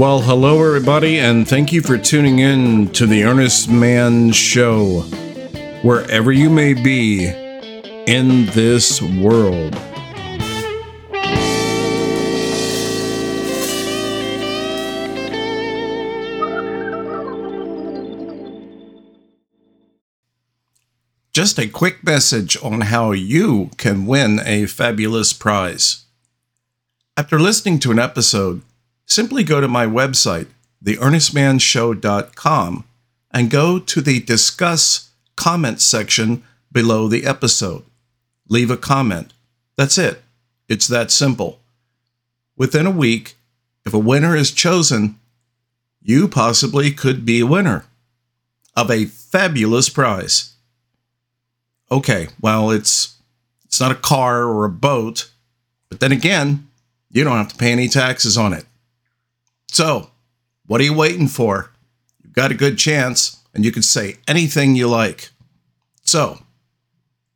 Well, hello, everybody, and thank you for tuning in to the Earnest Mann Show, wherever you may be in this world. Just a quick message on how you can win a fabulous prize. After listening to an episode, simply go to my website, theearnestmanshow.com, and go to the Discuss Comment section below the episode. Leave a comment. That's it. It's that simple. Within a week, if a winner is chosen, you possibly could be a winner of a fabulous prize. Okay, well, it's it's not a car or a boat, but then again, you don't have to pay any taxes on it. So, what are you waiting for? You've got a good chance, and you can say anything you like. So,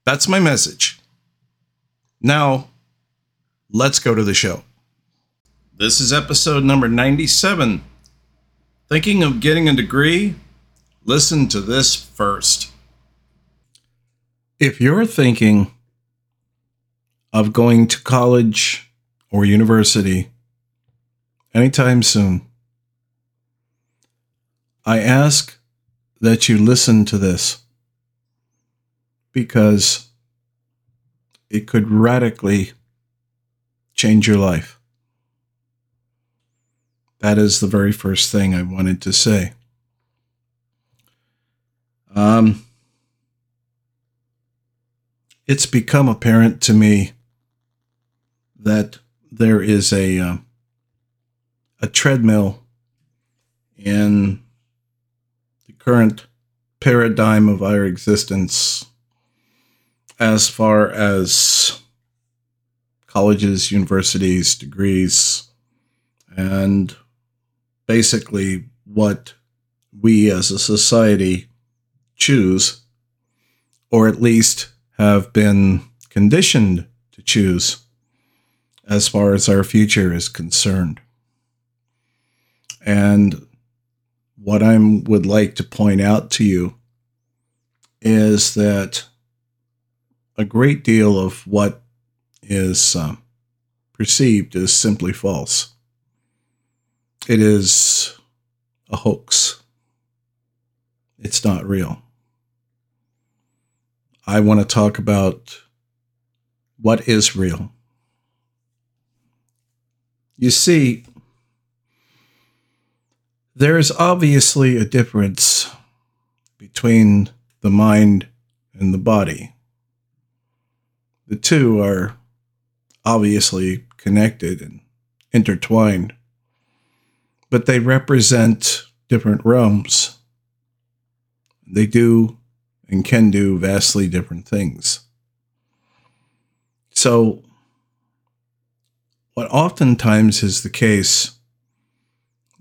that's my message. Now, let's go to the show. This is episode number 97. Thinking of getting a degree? Listen to this first. If you're thinking of going to college or university anytime soon, I ask that you listen to this because it could radically change your life. That is the very first thing I wanted to say. Um, it's become apparent to me that there is a uh, a treadmill in the current paradigm of our existence as far as colleges, universities, degrees, and basically what we as a society choose, or at least have been conditioned to choose as far as our future is concerned. And what I would like to point out to you is that a great deal of what is um, perceived is simply false. It is a hoax. It's not real. I want to talk about what is real. You see, there is obviously a difference between the mind and the body. The two are obviously connected and intertwined, but they represent different realms. They do and can do vastly different things. So, what oftentimes is the case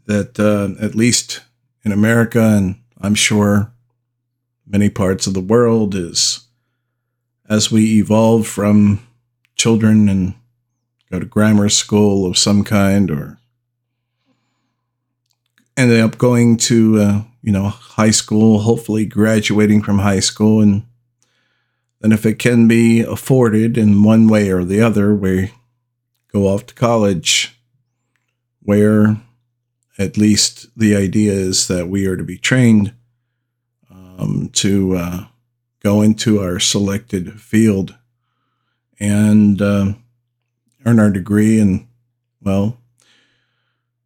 that, uh, at least in America, and I'm sure many parts of the world, is as we evolve from children and go to grammar school of some kind or ended up going to uh, you know high school hopefully graduating from high school. And then if it can be afforded in one way or the other we go off to college where at least the idea is that we are to be trained um, to uh, go into our selected field and uh, earn our degree and well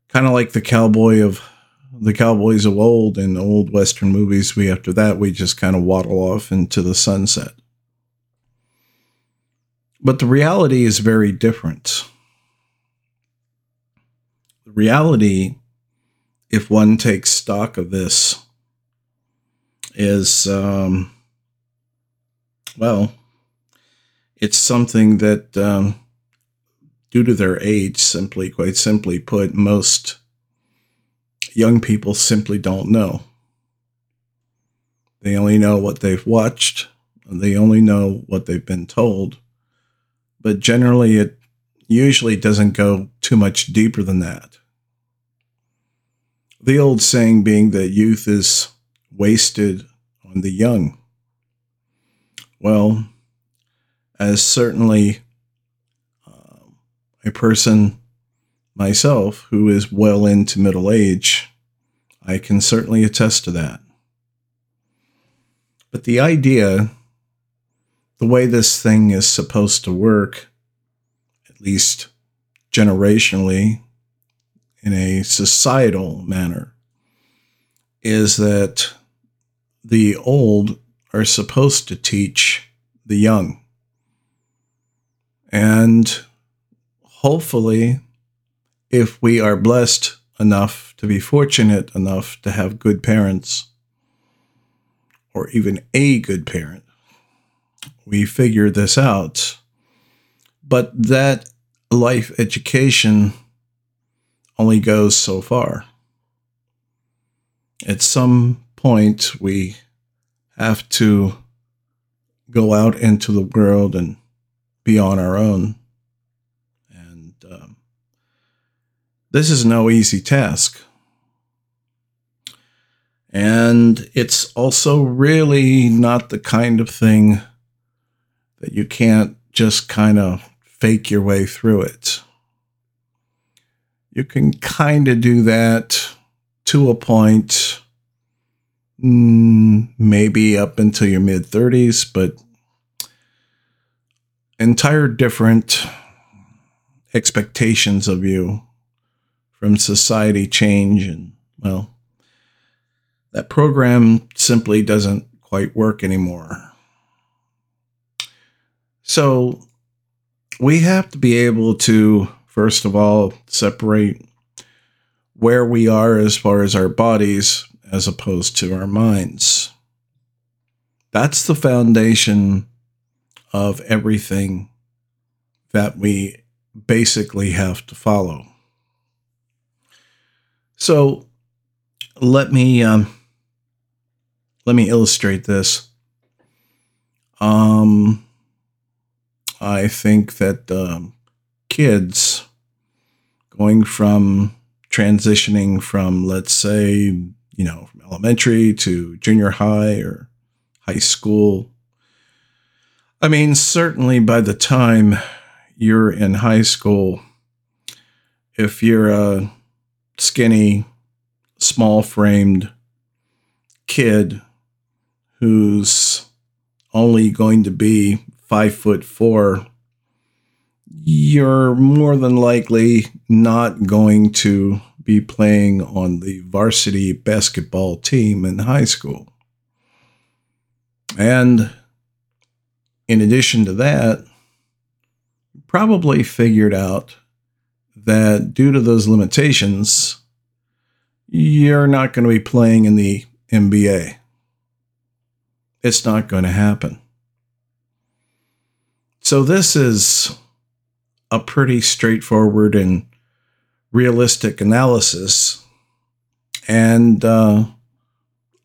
kind of like the cowboy of the cowboys of old in old western movies we after that we just kind of waddle off into the sunset. But the reality is very different. The reality if one takes stock of this is um, well it's something that um, due to their age simply quite simply put most young people simply don't know. They only know what they've watched, they only know what they've been told. But generally, it usually doesn't go too much deeper than that. The old saying being that youth is wasted on the young. Well, as certainly uh, a person myself who is well into middle age, I can certainly attest to that. But the idea, the way this thing is supposed to work, at least generationally, in a societal manner, is that the old are supposed to teach the young. And hopefully, if we are blessed enough to be fortunate enough to have good parents, or even a good parent, we figure this out. But that life education only goes so far. At some point, we have to go out into the world and be on our own. And um, this is no easy task. And it's also really not the kind of thing that you can't just kind of fake your way through it. You can kind of do that to a point, mm, maybe up until your mid 30s, but entire different expectations of you from society change and well that program simply doesn't quite work anymore. So we have to be able to first of all separate where we are as far as our bodies as opposed to our minds that's the foundation of everything that we basically have to follow. So let me um, let me illustrate this. Um, I think that um, kids going from transitioning from let's say you know from elementary to junior high or high school. I mean, certainly by the time you're in high school, if you're a skinny, small framed kid who's only going to be five foot four, you're more than likely not going to be playing on the varsity basketball team in high school. And in addition to that, probably figured out that due to those limitations, you're not going to be playing in the NBA. It's not going to happen. So, this is a pretty straightforward and realistic analysis. And uh,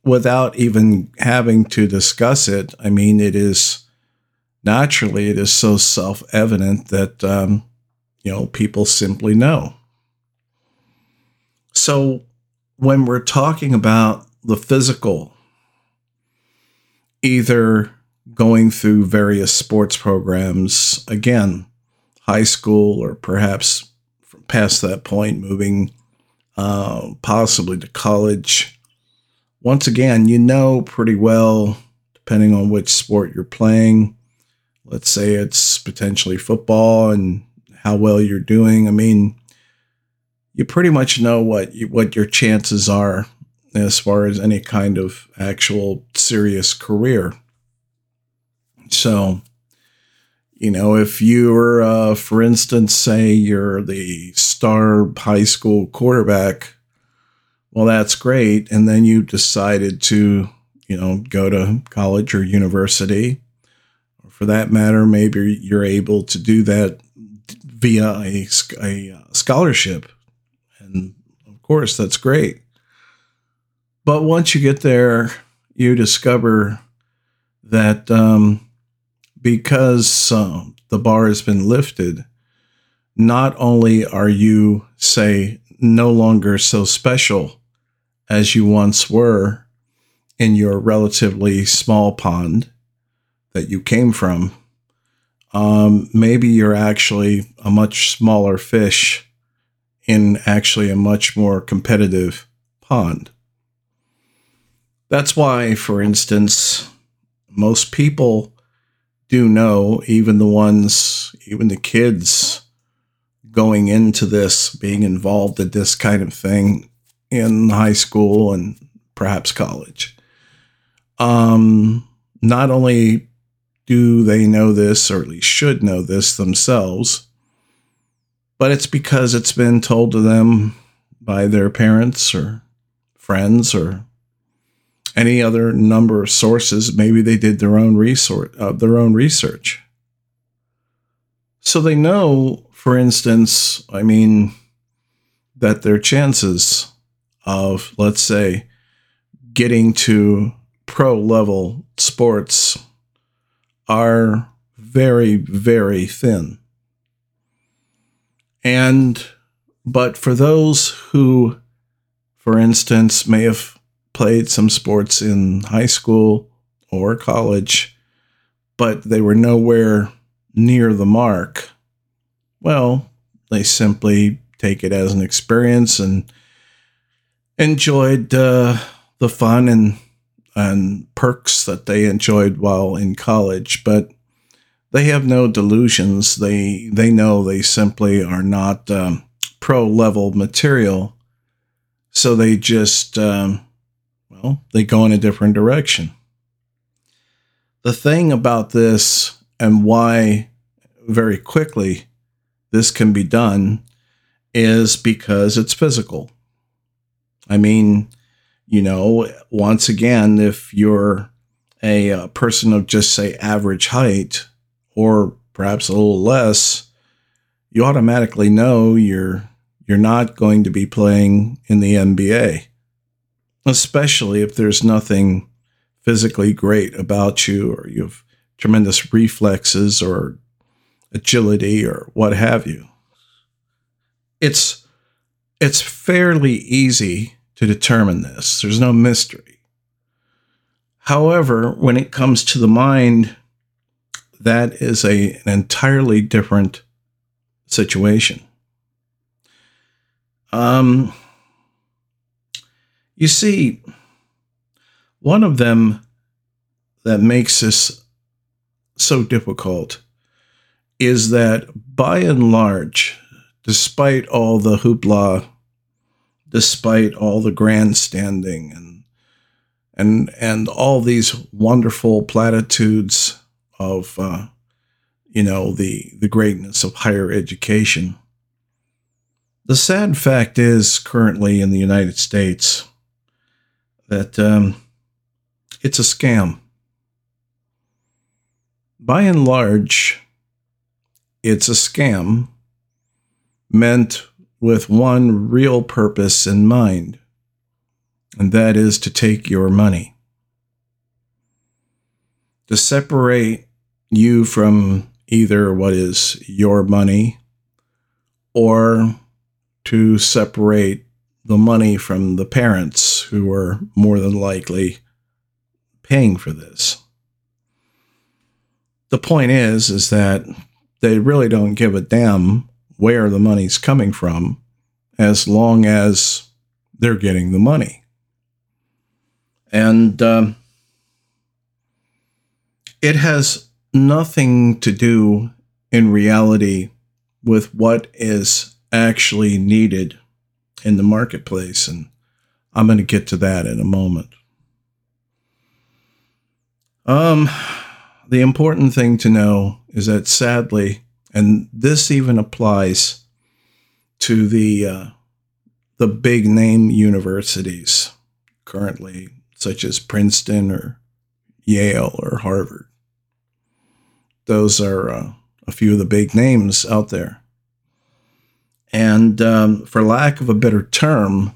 without even having to discuss it, I mean, it is naturally it is so self-evident that um, you know people simply know so when we're talking about the physical either going through various sports programs again high school or perhaps past that point moving uh, possibly to college once again you know pretty well depending on which sport you're playing let's say it's potentially football and how well you're doing. I mean, you pretty much know what you, what your chances are as far as any kind of actual serious career. So, you know, if you're, uh, for instance, say you're the star high school quarterback, well, that's great. And then you decided to, you know, go to college or university for that matter, maybe you're able to do that via a, a uh, scholarship. And of course, that's great. But once you get there, you discover that um, because the bar has been lifted, not only are you, say, no longer so special as you once were in your relatively small pond that you came from, um, maybe you're actually a much smaller fish in actually a much more competitive pond. That's why, for instance, most people do know, even the ones, even the kids going into this, being involved in this kind of thing in high school and perhaps college. Um, not only do they know this, or at least should know this themselves, but it's because it's been told to them by their parents or friends or any other number of sources. Maybe they did their own resource, uh, their own research. So they know, for instance, I mean, that their chances of, let's say, getting to pro level sports are very, very thin. And, but for those who, for instance, may have played some sports in high school or college, but they were nowhere near the mark, well, they simply take it as an experience and enjoyed uh, the fun and and perks that they enjoyed while in college, but they have no delusions. They they know they simply are not um, pro level material, so they just um, well they go in a different direction. The thing about this and why very quickly this can be done is because it's physical. I mean, you know, once again, if you're a, a, person of just say average height or perhaps a little less, you automatically know you're you're not going to be playing in the NBA. Especially if there's nothing physically great about you or you have tremendous reflexes or agility or what have you. It's it's fairly easy to determine this. There's no mystery. However, when it comes to the mind, that is a, an entirely different situation. Um, you see, one of them that makes this so difficult is that by and large, despite all the hoopla, despite all the grandstanding and and and all these wonderful platitudes of uh, you know the the greatness of higher education. The sad fact is, currently in the United States, that um, it's a scam. By and large, it's a scam meant with one real purpose in mind, and that is to take your money. To separate you from either what is your money or to separate the money from the parents who are more than likely paying for this. The point is is that they really don't give a damn where the money's coming from as long as they're getting the money. And um, it has nothing to do in reality with what is actually needed in the marketplace. And I'm going to get to that in a moment. Um, the important thing to know is that sadly, and this even applies to the uh, the big name universities currently, such as Princeton or Yale or Harvard. Those are uh, a few of the big names out there. And um, for lack of a better term,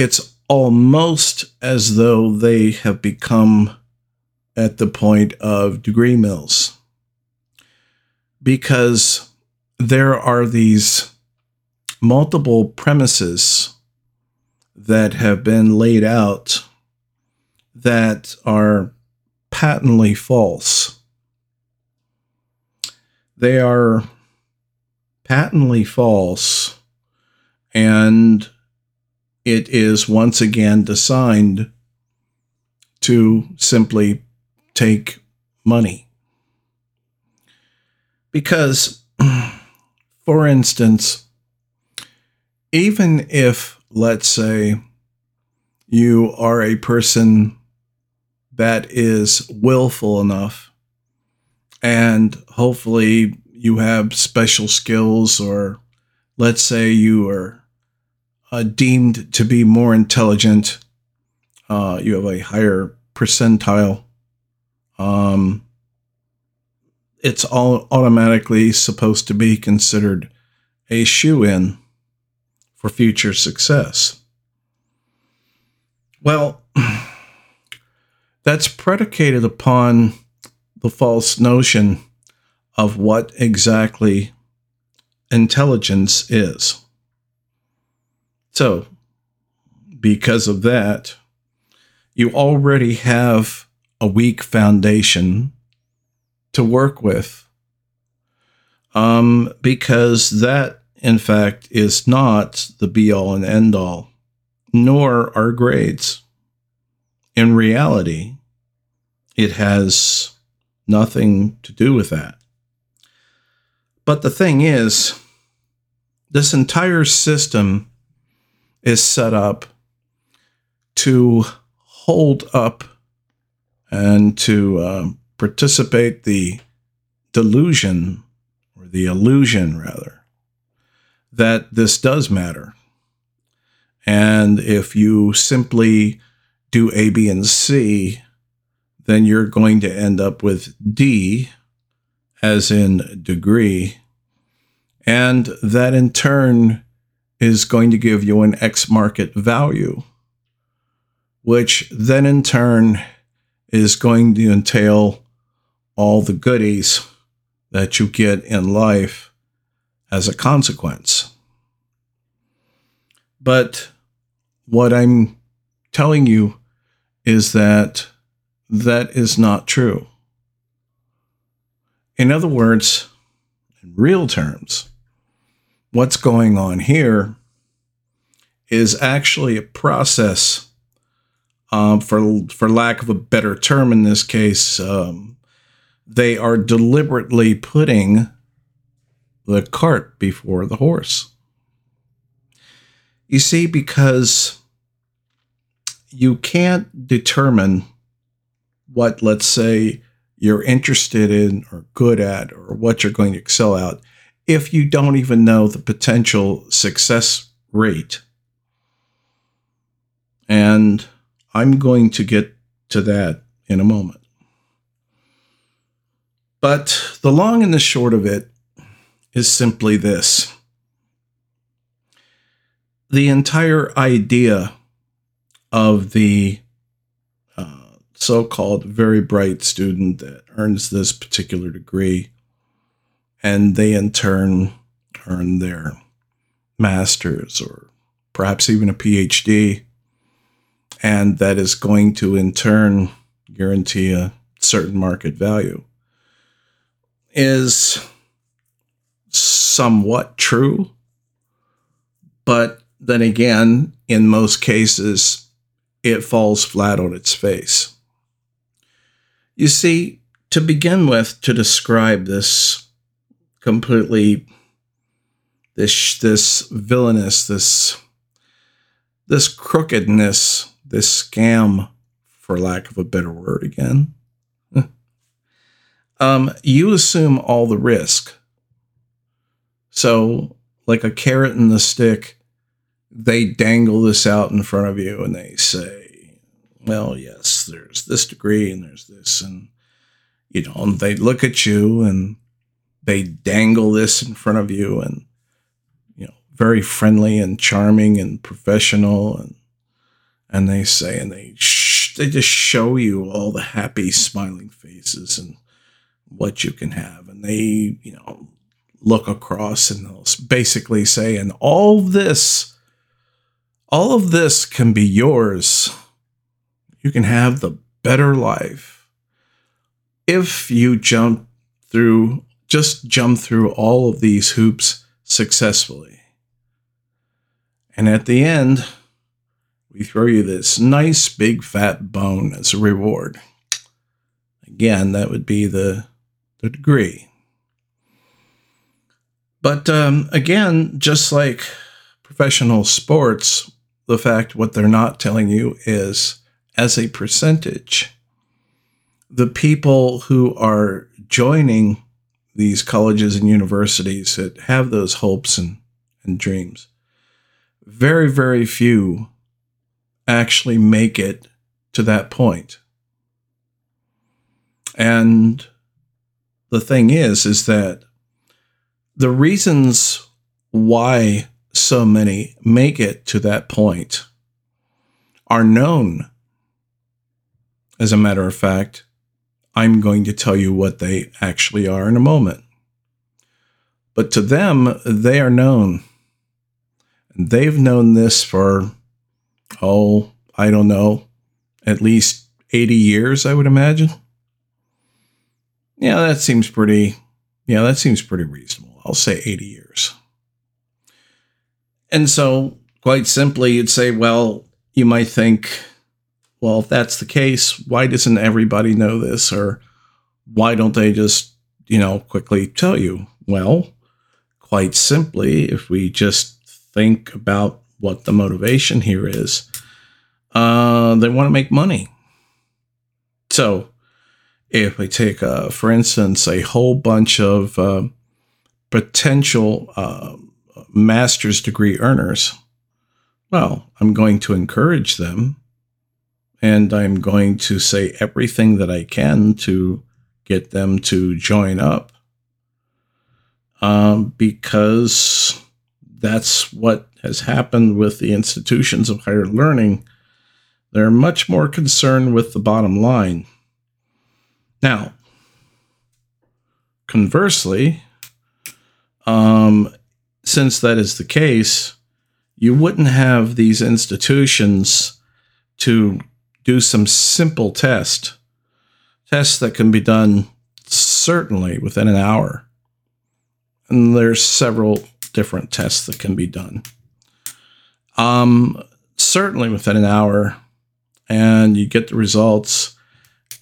it's almost as though they have become at the point of degree mills because there are these multiple premises that have been laid out that are patently false. They are patently false, and it is once again designed to simply take money. Because, for instance, even if, let's say, you are a person that is willful enough and hopefully you have special skills or let's say you are uh, deemed to be more intelligent uh, you have a higher percentile um, it's all automatically supposed to be considered a shoe in for future success. Well, that's predicated upon the false notion of what exactly intelligence is. So, because of that, you already have a weak foundation to work with. Um, because that in fact, is not the be all and end all, nor are grades. In reality, it has nothing to do with that. But the thing is, this entire system is set up to hold up and to um, participate the delusion or the illusion rather that this does matter. And if you simply do A, B, and C, then you're going to end up with D, as in degree. And that in turn is going to give you an X market value, which then in turn is going to entail all the goodies that you get in life as a consequence. But what I'm telling you is that that is not true. In other words, in real terms, what's going on here is actually a process, um, for for lack of a better term in this case, um, they are deliberately putting the cart before the horse. You see, because you can't determine what, let's say, you're interested in or good at or what you're going to excel at if you don't even know the potential success rate. And I'm going to get to that in a moment. But the long and the short of it is simply this the entire idea of the uh, so called very bright student that earns this particular degree, and they in turn earn their master's or perhaps even a PhD, and that is going to in turn guarantee a certain market value, is somewhat true. But then again, in most cases, it falls flat on its face. You see, to begin with, to describe this completely this this villainous, this this crookedness, this scam, for lack of a better word again. um, you assume all the risk so, like a carrot and the stick, they dangle this out in front of you and they say, well, yes, there's this degree and there's this. And, you know, and they look at you and they dangle this in front of you and, you know, very friendly and charming and professional. And, and they say, and they, sh- they just show you all the happy, smiling faces and what you can have. And they, you know, look across and they'll basically say, and all this, All of this can be yours. You can have the better life if you jump through, just jump through all of these hoops successfully. And at the end, we throw you this nice big fat bone as a reward. Again, that would be the, the degree. But um, again, just like professional sports, the fact what they're not telling you is as a percentage, the people who are joining these colleges and universities that have those hopes and, and dreams, very, very few actually make it to that point. And the thing is, is that the reasons why so many make it to that point are known. As a matter of fact, I'm going to tell you what they actually are in a moment. But to them, they are known. And they've known this for, oh, I don't know, at least 80 years, I would imagine. Yeah, that seems pretty, yeah, that seems pretty reasonable. I'll say 80 years. And so, quite simply, you'd say, well, you might think, well, if that's the case, why doesn't everybody know this? Or why don't they just, you know, quickly tell you? Well, quite simply, if we just think about what the motivation here is, uh, they want to make money. So, if we take, uh, for instance, a whole bunch of uh, potential uh, master's degree earners, well, I'm going to encourage them and I'm going to say everything that I can to get them to join up um, because that's what has happened with the institutions of higher learning. They're much more concerned with the bottom line. Now, conversely, um, since that is the case, you wouldn't have these institutions to do some simple test, tests that can be done certainly within an hour. And there's several different tests that can be done. Um, certainly within an hour, and you get the results.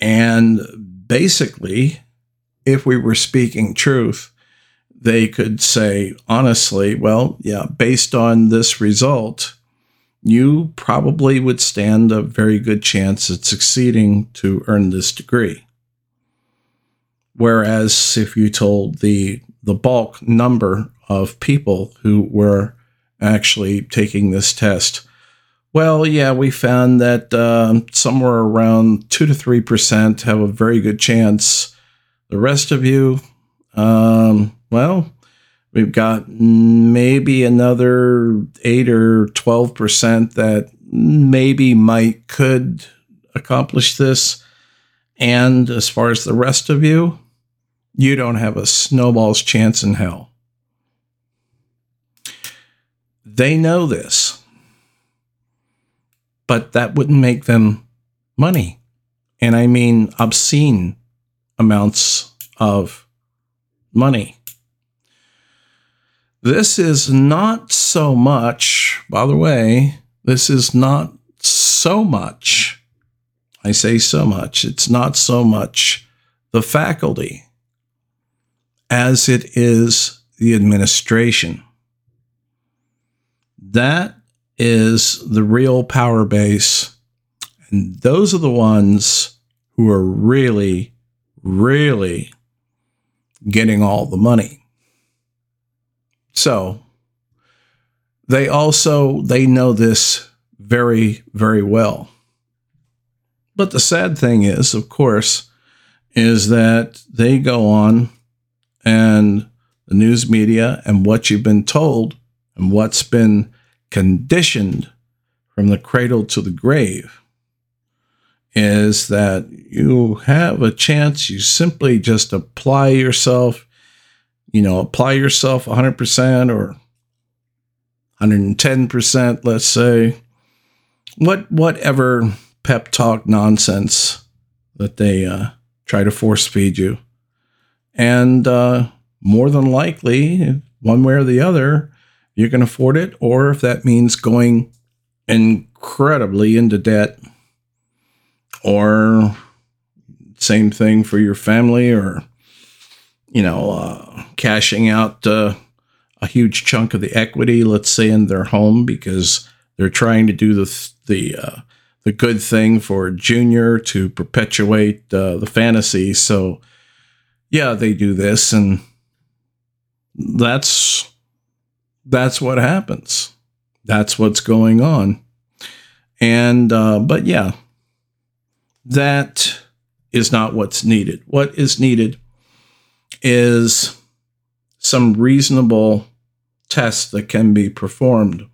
And basically, if we were speaking truth, they could say honestly, well, yeah, based on this result, you probably would stand a very good chance at succeeding to earn this degree. Whereas if you told the the bulk number of people who were actually taking this test, well, yeah, we found that uh, somewhere around two to three percent have a very good chance. The rest of you, um, well, We've got maybe another eight or 12% that maybe might could accomplish this. And as far as the rest of you, you don't have a snowball's chance in hell. They know this, but that wouldn't make them money. And I mean obscene amounts of money. This is not so much, by the way, this is not so much. I say so much, it's not so much the faculty as it is the administration. That is the real power base. And those are the ones who are really, really getting all the money. So they also they know this very very well. But the sad thing is, of course, is that they go on and the news media and what you've been told and what's been conditioned from the cradle to the grave is that you have a chance you simply just apply yourself you know, apply yourself 100% or 110%, let's say. What whatever pep talk nonsense that they uh, try to force feed you. And uh, more than likely, one way or the other, you can afford it, or if that means going incredibly into debt, or same thing for your family, or you know, uh, cashing out uh, a huge chunk of the equity, let's say in their home, because they're trying to do the the uh, the good thing for Junior to perpetuate uh, the fantasy. So, yeah, they do this, and that's that's what happens. That's what's going on. And uh, but yeah, that is not what's needed. What is needed is some reasonable tests that can be performed,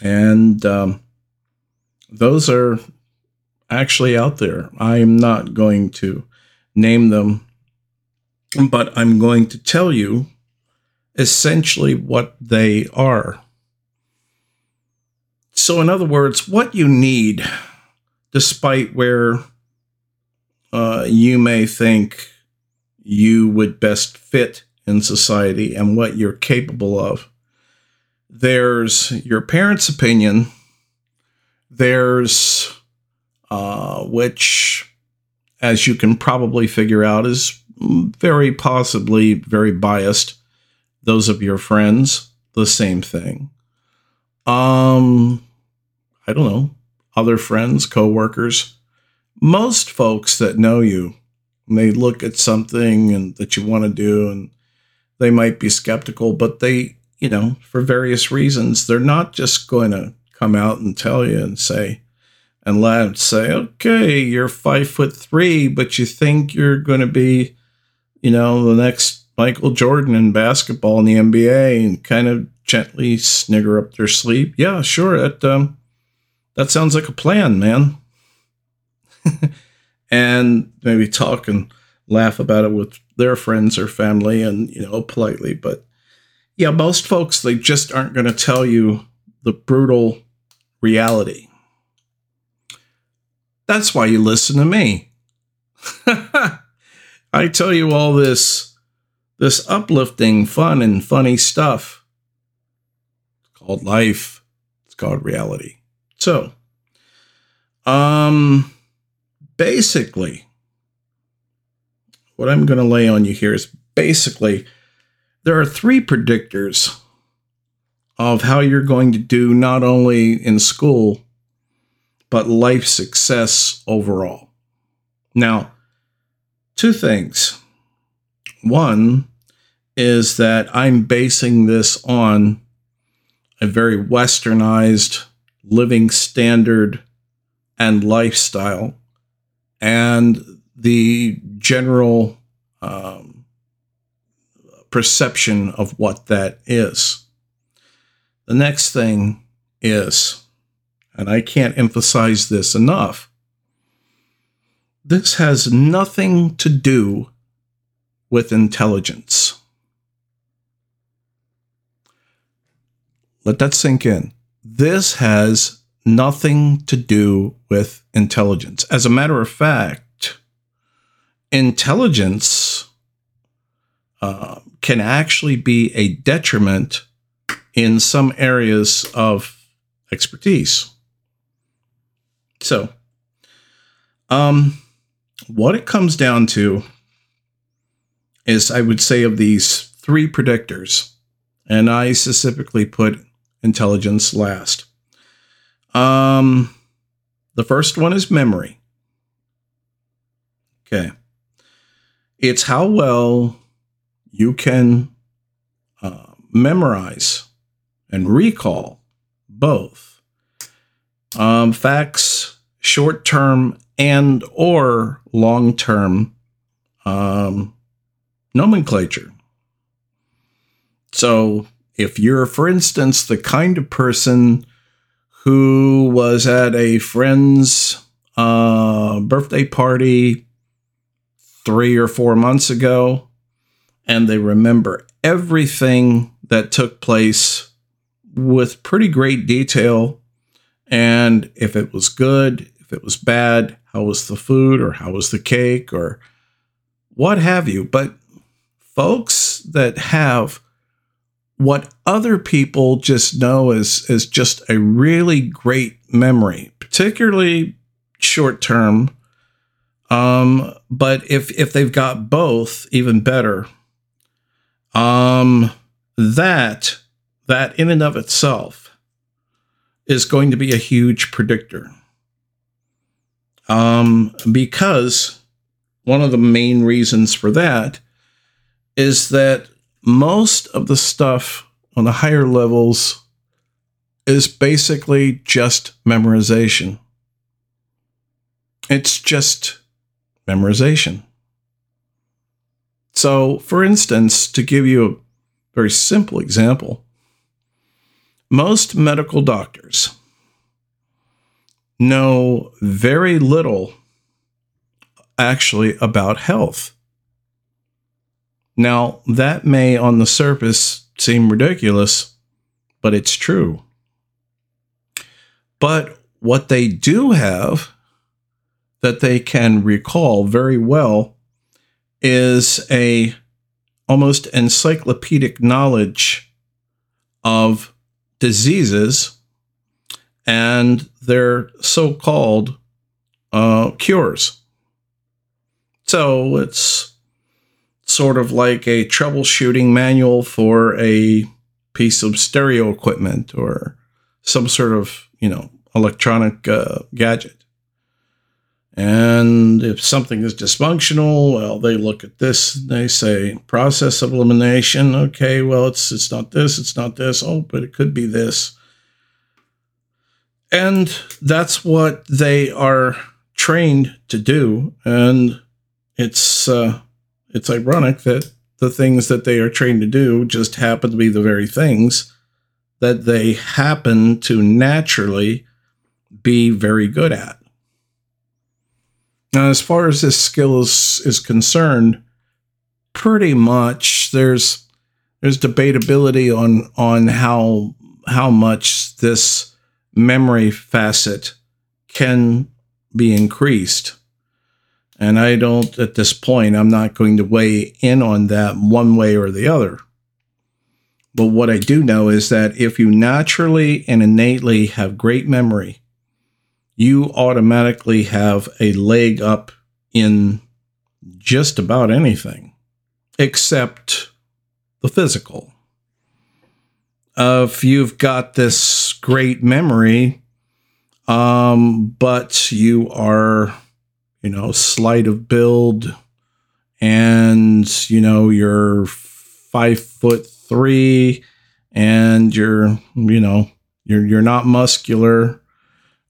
and um, those are actually out there. I am not going to name them, but I'm going to tell you essentially what they are. So, in other words, what you need, despite where uh, you may think you would best fit in society and what you're capable of, there's your parents' opinion, there's uh, which, as you can probably figure out, is very possibly very biased. Those of your friends, the same thing. Um, I don't know, other friends, coworkers, most folks that know you, may look at something and that you want to do and they might be skeptical, but they, you know, for various reasons, they're not just going to come out and tell you and say, and let say, okay, you're five foot three, but you think you're going to be, you know, the next Michael Jordan in basketball in the NBA and kind of gently snigger up their sleeve. Yeah, sure. That um, that sounds like a plan, man. and maybe talk and laugh about it with their friends or family and you know politely. But yeah, most folks they just aren't going to tell you the brutal reality. That's why you listen to me. I tell you all this this uplifting, fun, and funny stuff. It's called life. It's called reality. So, um, basically, what I'm going to lay on you here is basically there are three predictors of how you're going to do not only in school, but life success overall. Now, two things. One, is that I'm basing this on a very westernized living standard and lifestyle and the general um, perception of what that is. The next thing is, and I can't emphasize this enough, this has nothing to do with intelligence. Let that sink in. This has nothing to do with intelligence. As a matter of fact, intelligence uh, can actually be a detriment in some areas of expertise. So, um, what it comes down to is, I would say, of these three predictors, and I specifically put intelligence last. Um, the first one is memory. Okay. It's how well you can uh, memorize and recall both um, facts, short term and or long term um, nomenclature. So if you're, for instance, the kind of person who was at a friend's uh, birthday party three or four months ago, and they remember everything that took place with pretty great detail. And if it was good, if it was bad, how was the food or how was the cake or what have you. But folks that have what other people just know as, as just a really great memory, particularly short term. Um, but if if they've got both, even better. Um, that that in and of itself is going to be a huge predictor. Um, because one of the main reasons for that is that most of the stuff on the higher levels is basically just memorization. It's just memorization. So, for instance, to give you a very simple example, most medical doctors know very little actually about health. Now, that may on the surface seem ridiculous, but it's true. But what they do have that they can recall very well is a almost encyclopedic knowledge of diseases and their so-called uh, cures. So it's sort of like a troubleshooting manual for a piece of stereo equipment or some sort of you know electronic uh, gadget. And if something is dysfunctional, well, they look at this. They say process of elimination. Okay, well, it's it's not this, it's not this. Oh, but it could be this. And that's what they are trained to do. And it's uh, it's ironic that the things that they are trained to do just happen to be the very things that they happen to naturally be very good at. Now, as far as this skill is, is concerned, pretty much there's there's debatability on on how how much this memory facet can be increased. And I don't, at this point, I'm not going to weigh in on that one way or the other. But what I do know is that if you naturally and innately have great memory, you automatically have a leg up in just about anything except the physical. Uh, if you've got this great memory, um, but you are, you know, slight of build and, you know, you're five foot three and you're, you know, you're, you're not muscular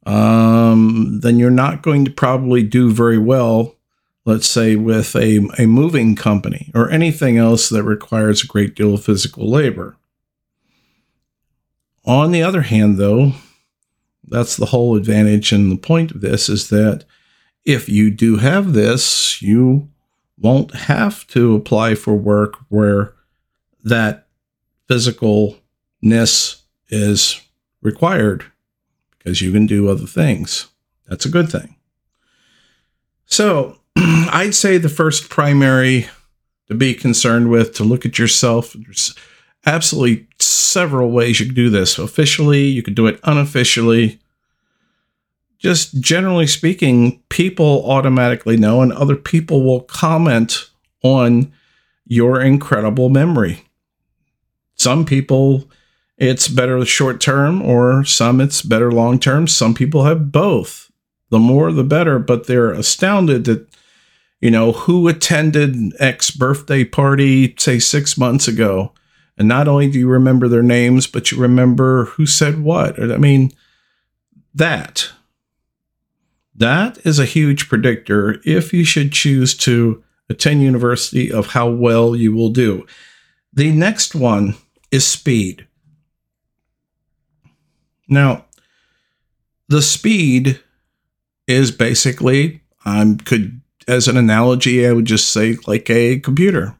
um, then you're not going to probably do very well, let's say, with a, a moving company or anything else that requires a great deal of physical labor. On the other hand, though, that's the whole advantage and the point of this is that if you do have this, you won't have to apply for work where that physicalness is required because you can do other things. That's a good thing. So I'd say the first primary to be concerned with, to look at yourself, there's absolutely several ways you can do this. Officially, you can do it unofficially. Just generally speaking, people automatically know, and other people will comment on your incredible memory. Some people it's better short term, or some it's better long term. Some people have both. The more, the better, but they're astounded that, you know, who attended X birthday party, say six months ago. And not only do you remember their names, but you remember who said what. I mean, that. That is a huge predictor if you should choose to attend university of how well you will do. The next one is speed. Now, the speed is basically, I could, as an analogy, I would just say like a computer.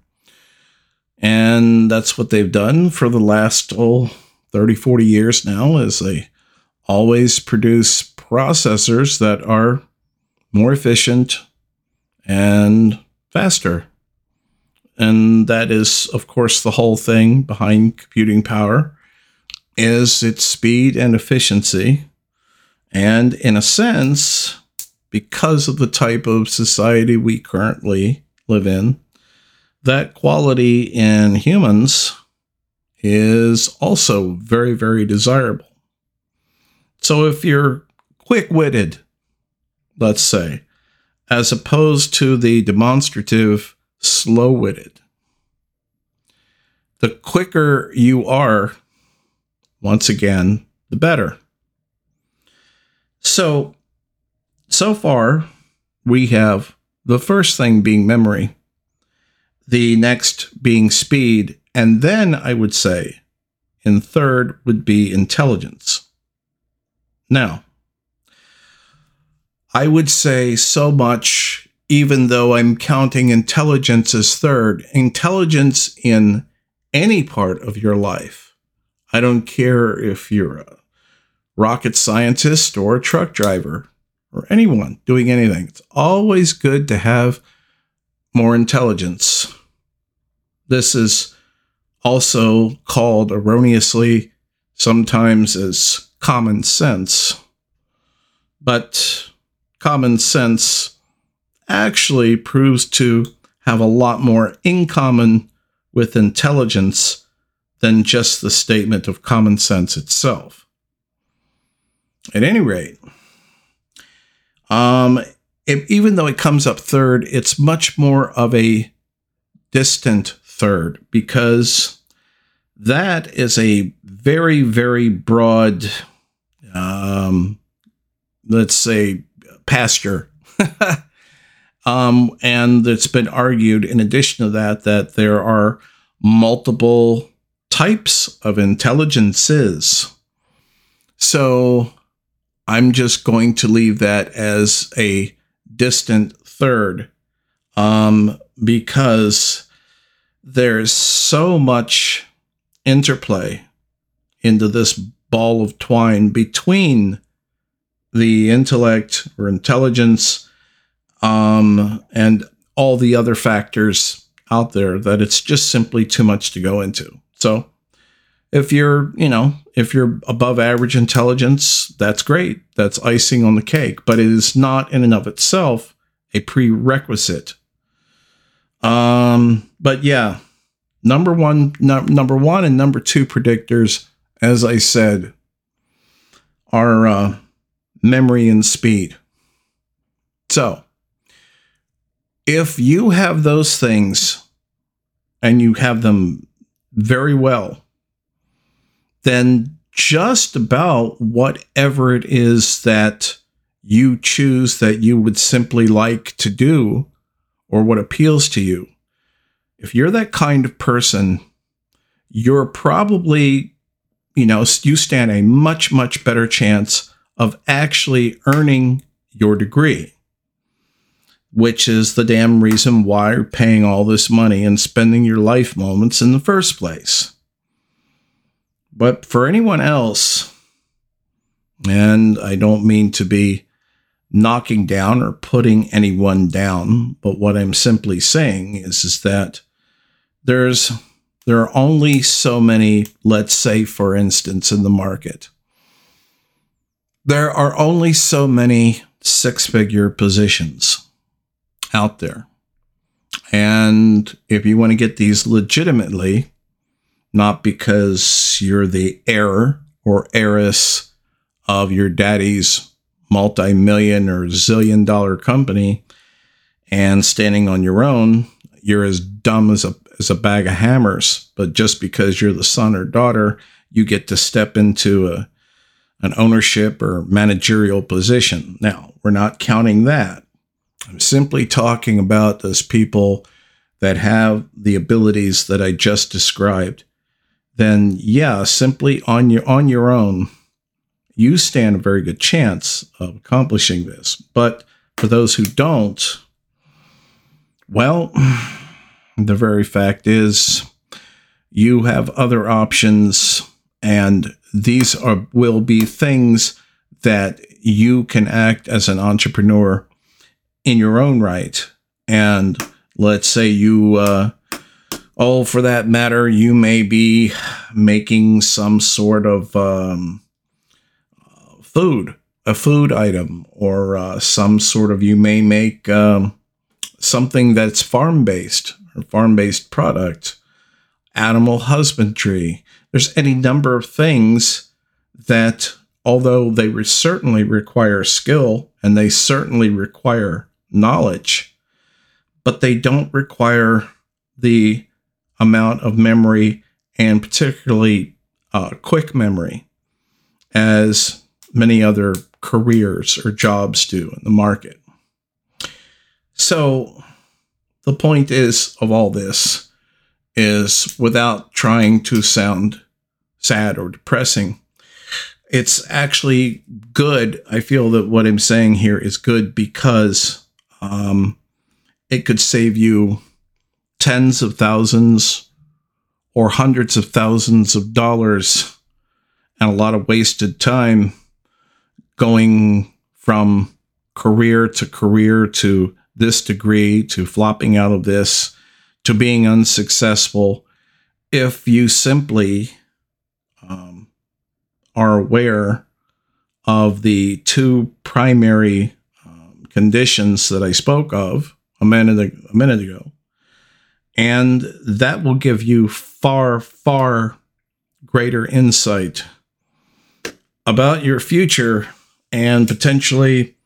And that's what they've done for the last oh, 30, 40 years now is they always produce processors that are more efficient and faster. And that is, of course, the whole thing behind computing power is its speed and efficiency. And in a sense, because of the type of society we currently live in, that quality in humans is also very, very desirable. So if you're quick witted, let's say, as opposed to the demonstrative slow witted, the quicker you are, once again, the better. So, so far, we have the first thing being memory, the next being speed, and then I would say, in third would be intelligence. Now, I would say so much, even though I'm counting intelligence as third, intelligence in any part of your life. I don't care if you're a rocket scientist or a truck driver or anyone doing anything. It's always good to have more intelligence. This is also called erroneously sometimes as common sense. But common sense actually proves to have a lot more in common with intelligence than just the statement of common sense itself. At any rate, um, it, even though it comes up third, it's much more of a distant third because that is a very, very broad, um, let's say, pasture. um, and it's been argued, in addition to that, that there are multiple types of intelligences. So I'm just going to leave that as a distant third um, because there's so much interplay into this ball of twine between the intellect or intelligence um, and all the other factors out there that it's just simply too much to go into. So if you're, you know, if you're above average intelligence, that's great. That's icing on the cake, but it is not in and of itself a prerequisite. Um, but yeah, number one, no, number one, and number two predictors, as I said, are uh, memory and speed. So, if you have those things and you have them very well, then just about whatever it is that you choose that you would simply like to do or what appeals to you. If you're that kind of person, you're probably, you know, you stand a much, much better chance of actually earning your degree, which is the damn reason why you're paying all this money and spending your life moments in the first place. But for anyone else, and I don't mean to be knocking down or putting anyone down, but what I'm simply saying is, is that there's there are only so many, let's say, for instance, in the market. There are only so many six figure positions out there. And if you want to get these legitimately, not because you're the heir or heiress of your daddy's multi million or zillion dollar company and standing on your own, you're as dumb as a, as a bag of hammers. But just because you're the son or daughter, you get to step into a, an ownership or managerial position. Now, we're not counting that. I'm simply talking about those people that have the abilities that I just described then yeah, simply on your on your own, you stand a very good chance of accomplishing this. But for those who don't, well, the very fact is you have other options And these are will be things that you can act as an entrepreneur in your own right. And let's say you, uh, oh, for that matter, you may be making some sort of um, food, a food item, or uh, some sort of, you may make um, something that's farm based or farm based product, animal husbandry. There's any number of things that although they re- certainly require skill and they certainly require knowledge, but they don't require the amount of memory and particularly uh, quick memory as many other careers or jobs do in the market. So, the point is of all this is without trying to sound sad or depressing, it's actually good. I feel that what I'm saying here is good because um, it could save you tens of thousands or hundreds of thousands of dollars and a lot of wasted time going from career to career to this degree to flopping out of this to being unsuccessful if you simply um, are aware of the two primary um, conditions that I spoke of a minute, a minute ago. And that will give you far, far greater insight about your future and potentially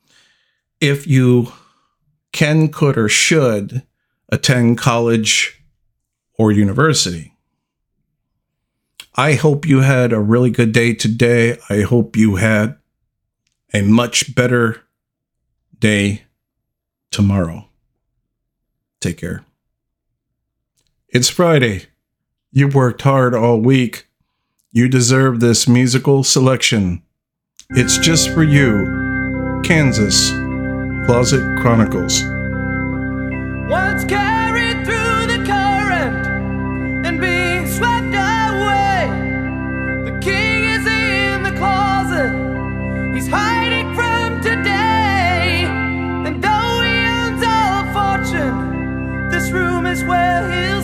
if you can, could, or should attend college or university. I hope you had a really good day today. I hope you had a much better day tomorrow. Take care. It's Friday. You worked hard all week. You deserve this musical selection. It's just for you. Kansas Closet Chronicles. Once carried through the current and being swept away. The king is in the closet. He's hiding from today. And though he owns all fortune, this room is where he'll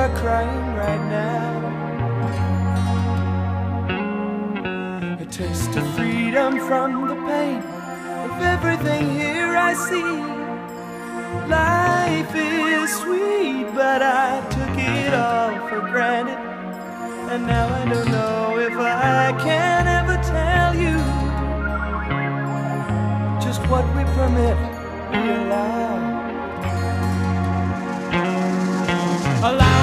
are crying right now. A taste of freedom from the pain of everything here I see. Life is sweet, but I took it all for granted. And now I don't know if I can ever tell you just what we permit, we allow. Allow